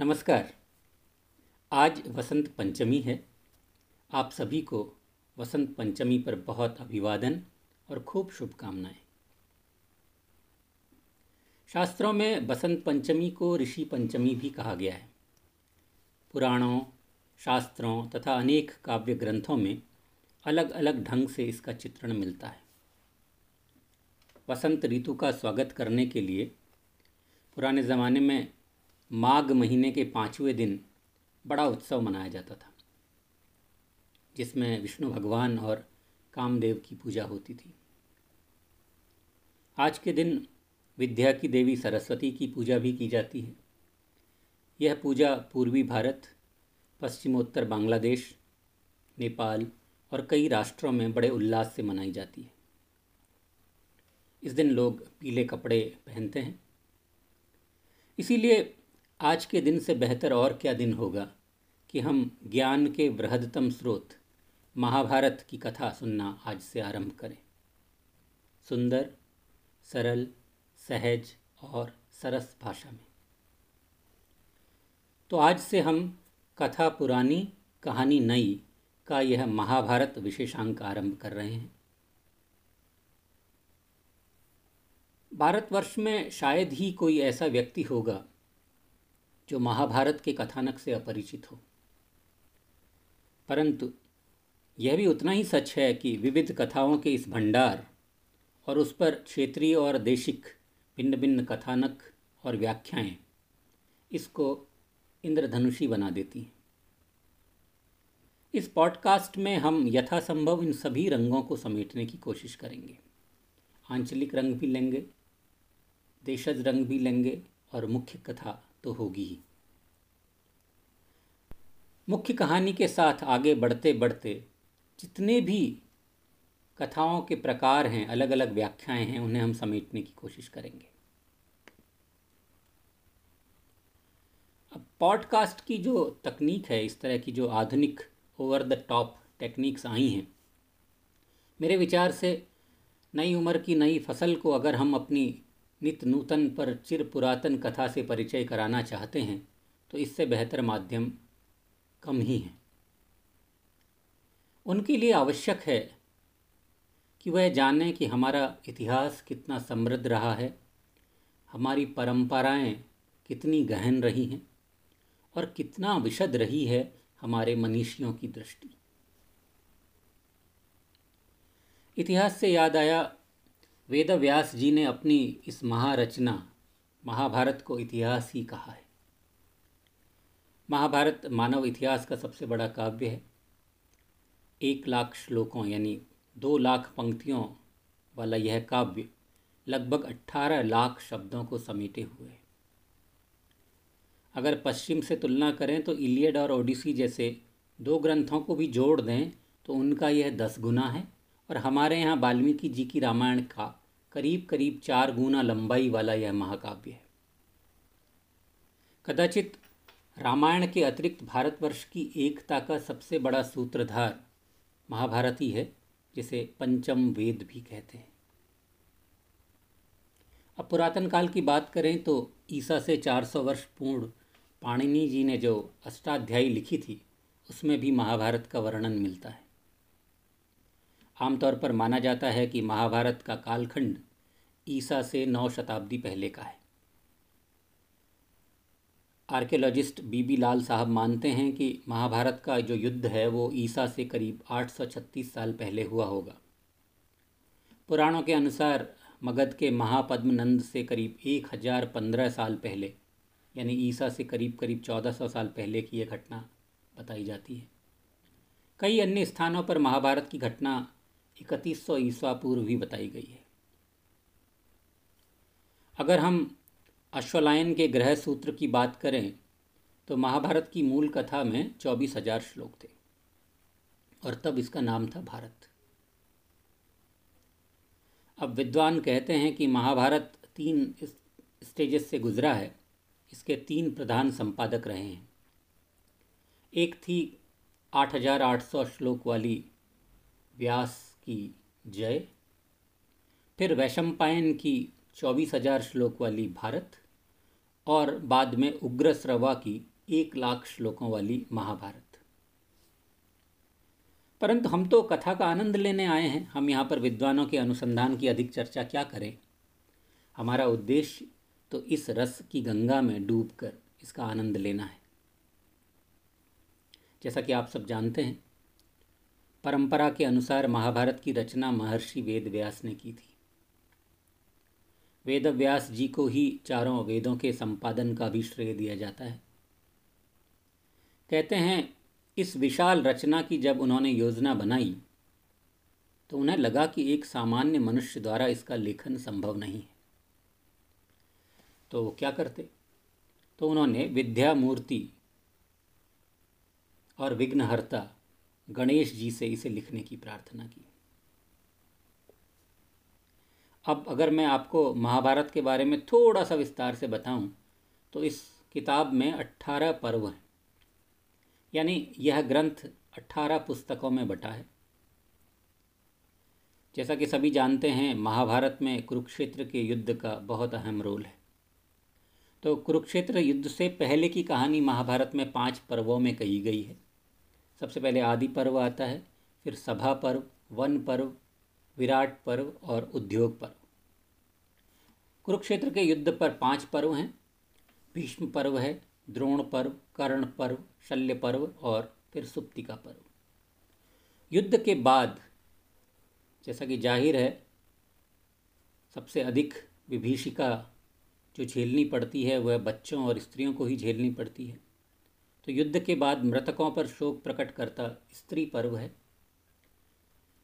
नमस्कार। आज वसंत पंचमी है। आप सभी को वसंत पंचमी पर बहुत अभिवादन और खूब शुभकामनाएँ। शास्त्रों में बसंत पंचमी को ऋषि पंचमी भी कहा गया है। पुराणों, शास्त्रों तथा अनेक काव्य ग्रंथों में अलग अलग ढंग से इसका चित्रण मिलता है। वसंत ऋतु का स्वागत करने के लिए पुराने ज़माने में माघ महीने के पाँचवें दिन बड़ा उत्सव मनाया जाता था, जिसमें विष्णु भगवान और कामदेव की पूजा होती थी। आज के दिन विद्या की देवी सरस्वती की पूजा भी की जाती है। यह पूजा पूर्वी भारत, पश्चिमोत्तर बांग्लादेश, नेपाल और कई राष्ट्रों में बड़े उल्लास से मनाई जाती है। इस दिन लोग पीले कपड़े पहनते हैं। इसीलिए आज के दिन से बेहतर और क्या दिन होगा कि हम ज्ञान के बृहदतम स्रोत महाभारत की कथा सुनना आज से आरंभ करें। सुंदर, सरल, सहज और सरस भाषा में। तो आज से हम कथा पुरानी, कहानी नई का यह महाभारत विशेषांक आरंभ कर रहे हैं। भारतवर्ष में शायद ही कोई ऐसा व्यक्ति होगा जो महाभारत के कथानक से अपरिचित हो। परंतु यह भी उतना ही सच है कि विविध कथाओं के इस भंडार और उस पर क्षेत्रीय और देशिक भिन्न भिन्न कथानक और व्याख्याएँ इसको इंद्रधनुषी बना देती हैं। इस पॉडकास्ट में हम यथासंभव इन सभी रंगों को समेटने की कोशिश करेंगे। आंचलिक रंग भी लेंगे, देशज रंग भी लेंगे और मुख्य कथा तो होगी ही। मुख्य कहानी के साथ आगे बढ़ते बढ़ते जितने भी कथाओं के प्रकार हैं अलग अलग व्याख्याएँ हैं, उन्हें हम समेटने की कोशिश करेंगे। अब पॉडकास्ट की जो तकनीक है, इस तरह की जो आधुनिक ओवर द टॉप टेक्निक्स आई हैं, मेरे विचार से नई उम्र की नई फ़सल को अगर हम अपनी नित नूतन पर चिर पुरातन कथा से परिचय कराना चाहते हैं तो इससे बेहतर माध्यम कम ही है। उनके लिए आवश्यक है कि वह जानें कि हमारा इतिहास कितना समृद्ध रहा है, हमारी परंपराएँ कितनी गहन रही हैं, और कितना विशद रही है हमारे मनीषियों की दृष्टि। इतिहास से याद आया वेद व्यास जी ने अपनी इस महारचना, महाभारत को इतिहास ही कहा है। महाभारत मानव इतिहास का सबसे बड़ा काव्य है। एक लाख श्लोकों यानी दो लाख पंक्तियों वाला यह काव्य लगभग अट्ठारह लाख शब्दों को समेटे हुए है। अगर पश्चिम से तुलना करें तो इलियड और ओडिसी जैसे दो ग्रंथों को भी जोड़ दें तो उनका यह दस गुना है। और हमारे यहाँ वाल्मीकि जी की रामायण का करीब करीब चार गुना लंबाई वाला यह महाकाव्य है। कदाचित रामायण के अतिरिक्त भारतवर्ष की एकता का सबसे बड़ा सूत्रधार महाभारत ही है जिसे पंचम वेद भी कहते हैं। अब पुरातन काल की बात करें तो ईसा से 400 वर्ष पूर्ण पाणिनि जी ने जो अष्टाध्यायी लिखी थी, उसमें भी महाभारत का वर्णन मिलता है। आमतौर पर माना जाता है कि महाभारत का कालखंड ईसा से नौ शताब्दी पहले का है। आर्कियोलॉजिस्ट बीबी लाल साहब मानते हैं कि महाभारत का जो युद्ध है, वो ईसा से करीब 836 साल पहले हुआ होगा। पुराणों के अनुसार मगध के महापद्मनंद से करीब एक हज़ार पंद्रह साल पहले, यानी ईसा से करीब करीब चौदह सौ साल पहले की यह घटना बताई जाती है। कई अन्य स्थानों पर महाभारत की घटना इकतीस सौ ईस्वा पूर्व भी बताई गई है। अगर हम अश्वलायन के ग्रह सूत्र की बात करें तो महाभारत की मूल कथा में चौबीस हज़ार श्लोक थे, और तब इसका नाम था भारत। अब विद्वान कहते हैं कि महाभारत तीन स्टेजेस से गुजरा है। इसके तीन प्रधान संपादक रहे हैं। एक थी आठ हज़ार आठ सौ श्लोक वाली व्यास की जय। फिर वैशंपायन की चौबीस हज़ार श्लोक वाली भारत और बाद में उग्र श्रवा की एक लाख श्लोकों वाली महाभारत। परंतु हम तो कथा का आनंद लेने आए हैं। हम यहाँ पर विद्वानों के अनुसंधान की अधिक चर्चा क्या करें? हमारा उद्देश्य तो इस रस की गंगा में डूबकर इसका आनंद लेना है। जैसा कि आप सब जानते हैं परंपरा के अनुसार महाभारत की रचना महर्षि वेद व्यास ने की थी। वेद व्यास जी को ही चारों वेदों के संपादन का भी श्रेय दिया जाता है। कहते हैं, इस विशाल रचना की जब उन्होंने योजना बनाई तो उन्हें लगा कि एक सामान्य मनुष्य द्वारा इसका लेखन संभव नहीं है। तो वो क्या करते? तो उन्होंने विद्या मूर्ति और विघ्नहर्ता गणेश जी से इसे लिखने की प्रार्थना की। अब अगर मैं आपको महाभारत के बारे में थोड़ा सा विस्तार से बताऊँ तो इस किताब में अट्ठारह पर्व हैं। यानी यह ग्रंथ अट्ठारह पुस्तकों में बटा है। जैसा कि सभी जानते हैं, महाभारत में कुरुक्षेत्र के युद्ध का बहुत अहम रोल है। तो कुरुक्षेत्र युद्ध से पहले की कहानी महाभारत में पाँच पर्वों में कही गई है। सबसे पहले आदि पर्व आता है, फिर सभा पर्व, वन पर्व, विराट पर्व और उद्योग पर्व। कुरुक्षेत्र के युद्ध पर पाँच पर्व हैं। भीष्म पर्व है, द्रोण पर्व, कर्ण पर्व, शल्य पर्व और फिर सुप्तिका पर्व। युद्ध के बाद, जैसा कि ज़ाहिर है, सबसे अधिक विभीषिका जो झेलनी पड़ती है, वह बच्चों और स्त्रियों को ही झेलनी पड़ती है। तो युद्ध के बाद मृतकों पर शोक प्रकट करता स्त्री पर्व है।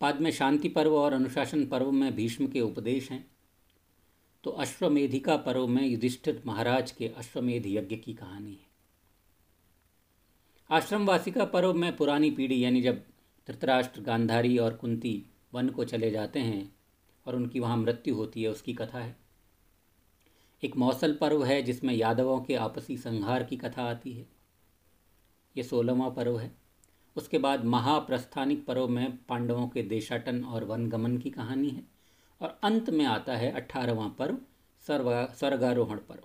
बाद में शांति पर्व और अनुशासन पर्व में भीष्म के उपदेश हैं। तो अश्वमेधिका पर्व में युधिष्ठिर महाराज के अश्वमेध यज्ञ की कहानी है। आश्रमवासिका पर्व में पुरानी पीढ़ी यानी जब धृतराष्ट्र, गांधारी और कुंती वन को चले जाते हैं और उनकी वहाँ मृत्यु होती है, उसकी कथा है। एक मौसल पर्व है जिसमें यादवों के आपसी संहार की कथा आती है। ये सोलहवां पर्व है। उसके बाद महाप्रस्थानिक पर्व में पांडवों के देशाटन और वनगमन की कहानी है और अंत में आता है अठारहवां पर्व, सर्वा, स्वर्गारोहण पर्व।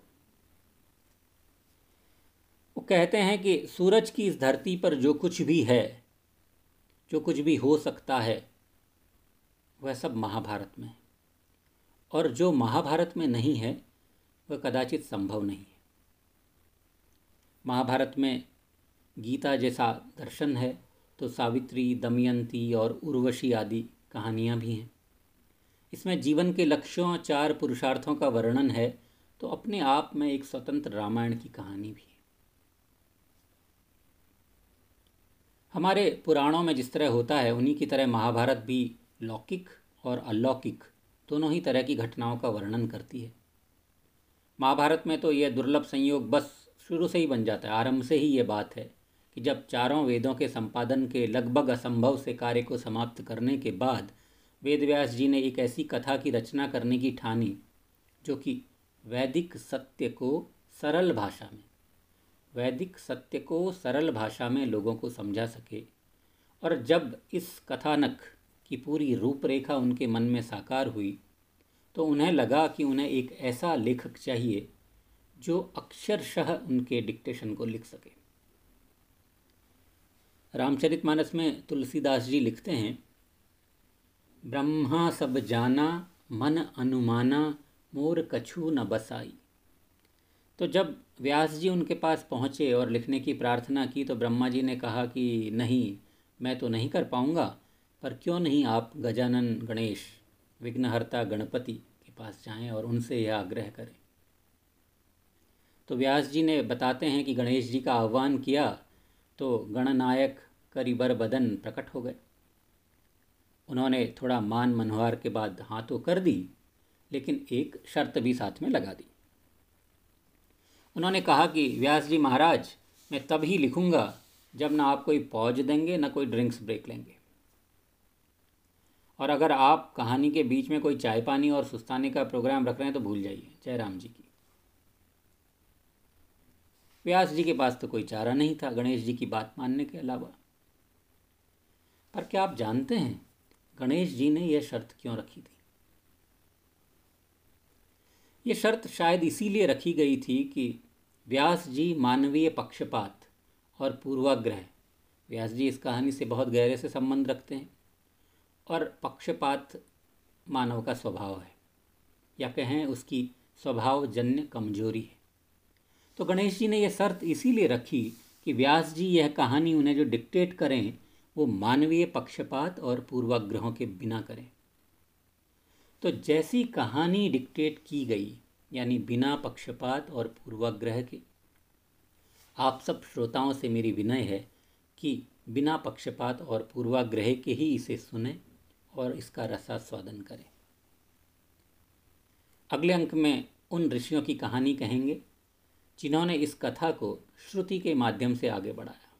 वो कहते हैं कि सूरज की इस धरती पर जो कुछ भी है, जो कुछ भी हो सकता है, वह सब महाभारत में है। और जो महाभारत में नहीं है, वह कदाचित संभव नहीं है। महाभारत में गीता जैसा दर्शन है तो सावित्री, दमयंती और उर्वशी आदि कहानियाँ भी हैं। इसमें जीवन के लक्ष्यों, चार पुरुषार्थों का वर्णन है तो अपने आप में एक स्वतंत्र रामायण की कहानी भी है। हमारे पुराणों में जिस तरह होता है, उन्हीं की तरह महाभारत भी लौकिक और अलौकिक दोनों ही तरह की घटनाओं का वर्णन करती है। महाभारत में तो यह दुर्लभ संयोग बस शुरू से ही बन जाता है, आरंभ से ही ये बात है। कि जब चारों वेदों के संपादन के लगभग असंभव से कार्य को समाप्त करने के बाद वेदव्यास जी ने एक ऐसी कथा की रचना करने की ठानी, जो कि वैदिक सत्य को सरल भाषा में, वैदिक सत्य को सरल भाषा में लोगों को समझा सके। और जब इस कथानक की पूरी रूपरेखा उनके मन में साकार हुई तो उन्हें लगा कि उन्हें एक ऐसा लेखक चाहिए, जो अक्षरशः उनके डिक्टेशन को लिख सके। रामचरितमानस में तुलसीदास जी लिखते हैं, ब्रह्मा सब जाना, मन अनुमाना, मोर कछु न बसाई। तो जब व्यास जी उनके पास पहुँचे और लिखने की प्रार्थना की तो ब्रह्मा जी ने कहा कि, नहीं, मैं तो नहीं कर पाऊँगा, पर क्यों नहीं आप गजानन गणेश, विघ्नहर्ता गणपति के पास जाएँ और उनसे यह आग्रह करें? तो व्यास जी ने बताते हैं कि गणेश जी का आह्वान किया तो गणनायक करीबर बदन प्रकट हो गए। उन्होंने थोड़ा मान मनोहार के बाद हाँ तो कर दी, लेकिन एक शर्त भी साथ में लगा दी। उन्होंने कहा कि, व्यास जी महाराज, मैं तब ही लिखूँगा जब ना आप कोई पौज देंगे, ना कोई ड्रिंक्स ब्रेक लेंगे। और अगर आप कहानी के बीच में कोई चाय पानी और सुस्ताने का प्रोग्राम रख रहे हैं तो भूल जाइए। जय राम जी की। व्यास जी के पास तो कोई चारा नहीं था, गणेश जी की बात मानने के अलावा। पर क्या आप जानते हैं, गणेश जी ने यह शर्त क्यों रखी थी? ये शर्त शायद इसीलिए रखी गई थी कि व्यास जी मानवीय पक्षपात और पूर्वाग्रह, व्यास जी इस कहानी से बहुत गहरे से संबंध रखते हैं, और पक्षपात मानव का स्वभाव है, या कहें उसकी स्वभावजन्य कमज़ोरी है। तो गणेश जी ने यह शर्त इसीलिए रखी कि व्यास जी यह कहानी उन्हें जो डिक्टेट करें, वो मानवीय पक्षपात और पूर्वाग्रहों के बिना करें। तो जैसी कहानी डिक्टेट की गई, यानी बिना पक्षपात और पूर्वाग्रह के, आप सब श्रोताओं से मेरी विनय है कि बिना पक्षपात और पूर्वाग्रह के ही इसे सुने और इसका रसास्वादन करें। अगले अंक में उन ऋषियों की कहानी कहेंगे। जिन्होंने इस कथा को श्रुति के माध्यम से आगे बढ़ाया।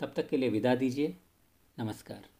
तब तक के लिए विदा दीजिए। नमस्कार।